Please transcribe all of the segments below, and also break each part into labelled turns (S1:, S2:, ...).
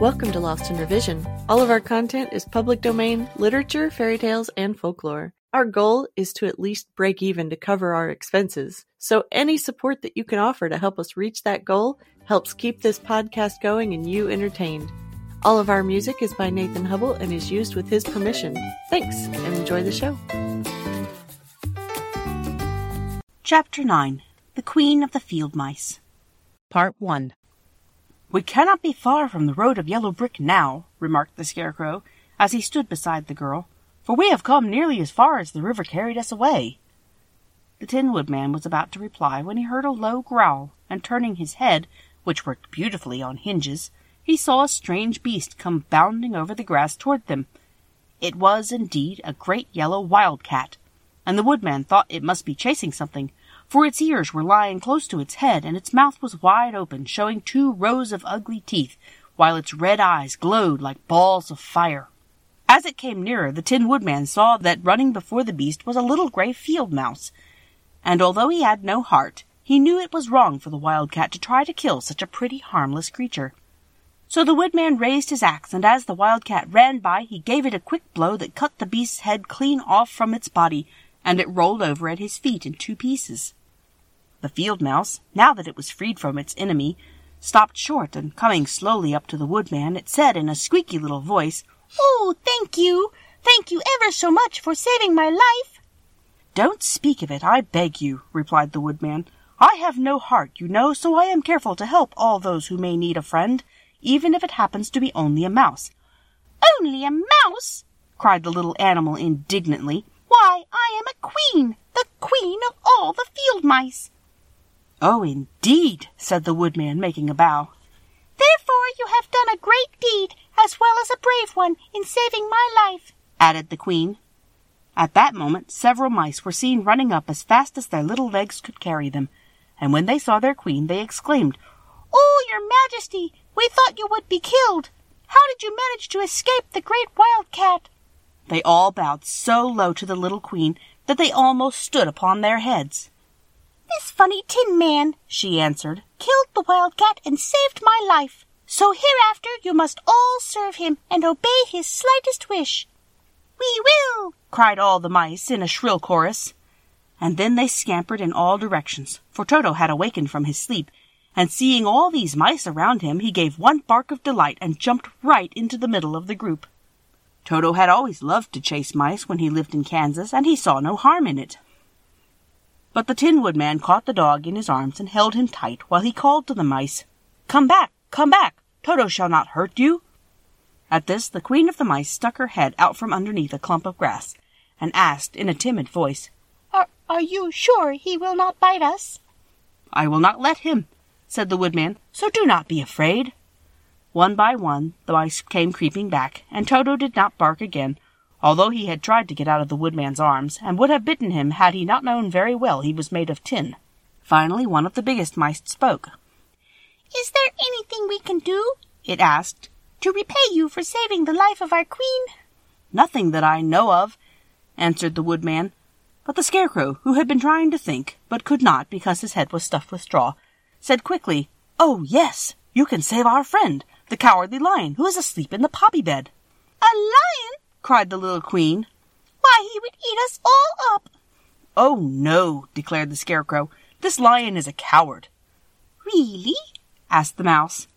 S1: Welcome to Lost in Revision. All of our content is public domain, literature, fairy tales, and folklore. Our goal is to at least break even to cover our expenses. So any support that you can offer to help us reach that goal helps keep this podcast going and you entertained. All of our music is by Nathan Hubble and is used with his permission. Thanks and enjoy the show.
S2: Chapter 9 The Queen of the Field Mice
S3: Part 1
S2: We cannot be far from the road of yellow brick now, remarked the Scarecrow, as he stood beside the girl, for we have come nearly as far as the river carried us away. The Tin Woodman was about to reply when he heard a low growl, and turning his head, which worked beautifully on hinges, he saw a strange beast come bounding over the grass toward them. It was indeed a great yellow wildcat, and the Woodman thought it must be chasing something, for its ears were lying close to its head, and its mouth was wide open, showing two rows of ugly teeth, while its red eyes glowed like balls of fire. As it came nearer, the Tin Woodman saw that running before the beast was a little gray field mouse, and although he had no heart, he knew it was wrong for the wildcat to try to kill such a pretty, harmless creature. So the woodman raised his axe, and as the wildcat ran by, he gave it a quick blow that cut the beast's head clean off from its body, and it rolled over at his feet in two pieces. The field mouse, now that it was freed from its enemy, stopped short, and coming slowly up to the woodman, it said in a squeaky little voice,
S4: Oh, thank you! Thank you ever so much for saving my life!
S2: Don't speak of it, I beg you, replied the woodman. I have no heart, you know, so I am careful to help all those who may need a friend, even if it happens to be only a mouse.
S4: Only a mouse? cried the little animal indignantly. Why, I am a queen, the queen of all the field mice.
S2: Oh, indeed, said the woodman, making a bow.
S4: Therefore you have done a great deed, as well as a brave one, in saving my life,
S2: added the queen. At that moment several mice were seen running up as fast as their little legs could carry them, and when they saw their queen they exclaimed,
S4: Oh, your majesty, we thought you would be killed. How did you manage to escape the great wildcat?
S2: They all bowed so low to the little queen that they almost stood upon their heads.
S4: This funny tin man, she answered, killed the wild cat and saved my life. So hereafter you must all serve him and obey his slightest wish. We will,
S2: cried all the mice in a shrill chorus. And then they scampered in all directions, for Toto had awakened from his sleep, and seeing all these mice around him, he gave one bark of delight and jumped right into the middle of the group. Toto had always loved to chase mice when he lived in Kansas, and he saw no harm in it. But the Tin Woodman caught the dog in his arms and held him tight while he called to the mice, Come back, come back, Toto shall not hurt you. At this, the Queen of the Mice stuck her head out from underneath a clump of grass, and asked in a timid voice,
S4: Are, are you sure he will not bite us?
S2: I will not let him, said the Woodman, so do not be afraid. One by one, the mice came creeping back, and Toto did not bark again, although he had tried to get out of the Woodman's arms, and would have bitten him had he not known very well he was made of tin. Finally, one of the biggest mice spoke.
S4: Is there anything we can do? it asked to repay you for saving the life of our queen?
S2: Nothing that I know of, answered the woodman. But the scarecrow, who had been trying to think, but could not because his head was stuffed with straw, said quickly, Oh, yes, you can save our friend, the cowardly lion, who is asleep in the poppy bed.
S4: A lion? cried the little queen. Why, he would eat us all up.
S2: Oh, no, declared the scarecrow. This lion is a coward.
S4: Really?
S2: asked the mouse.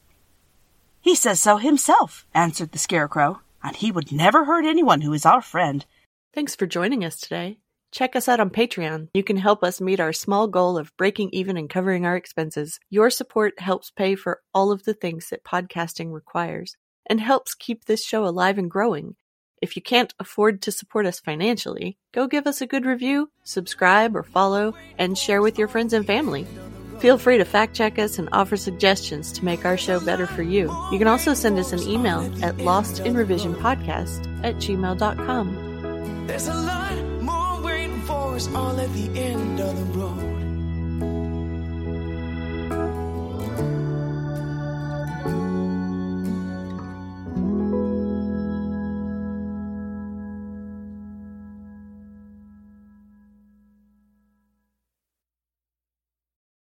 S2: He says so himself, answered the Scarecrow, and he would never hurt anyone who is our friend.
S1: Thanks for joining us today. Check us out on Patreon. You can help us meet our small goal of breaking even and covering our expenses. Your support helps pay for all of the things that podcasting requires and helps keep this show alive and growing. If you can't afford to support us financially, go give us a good review, subscribe or follow, and share with your friends and family. Feel free to fact check us and offer suggestions to make our show better for you. You can also send us an email at lostinrevisionpodcast at gmail.com.
S5: There's a lot us all at the end of the road.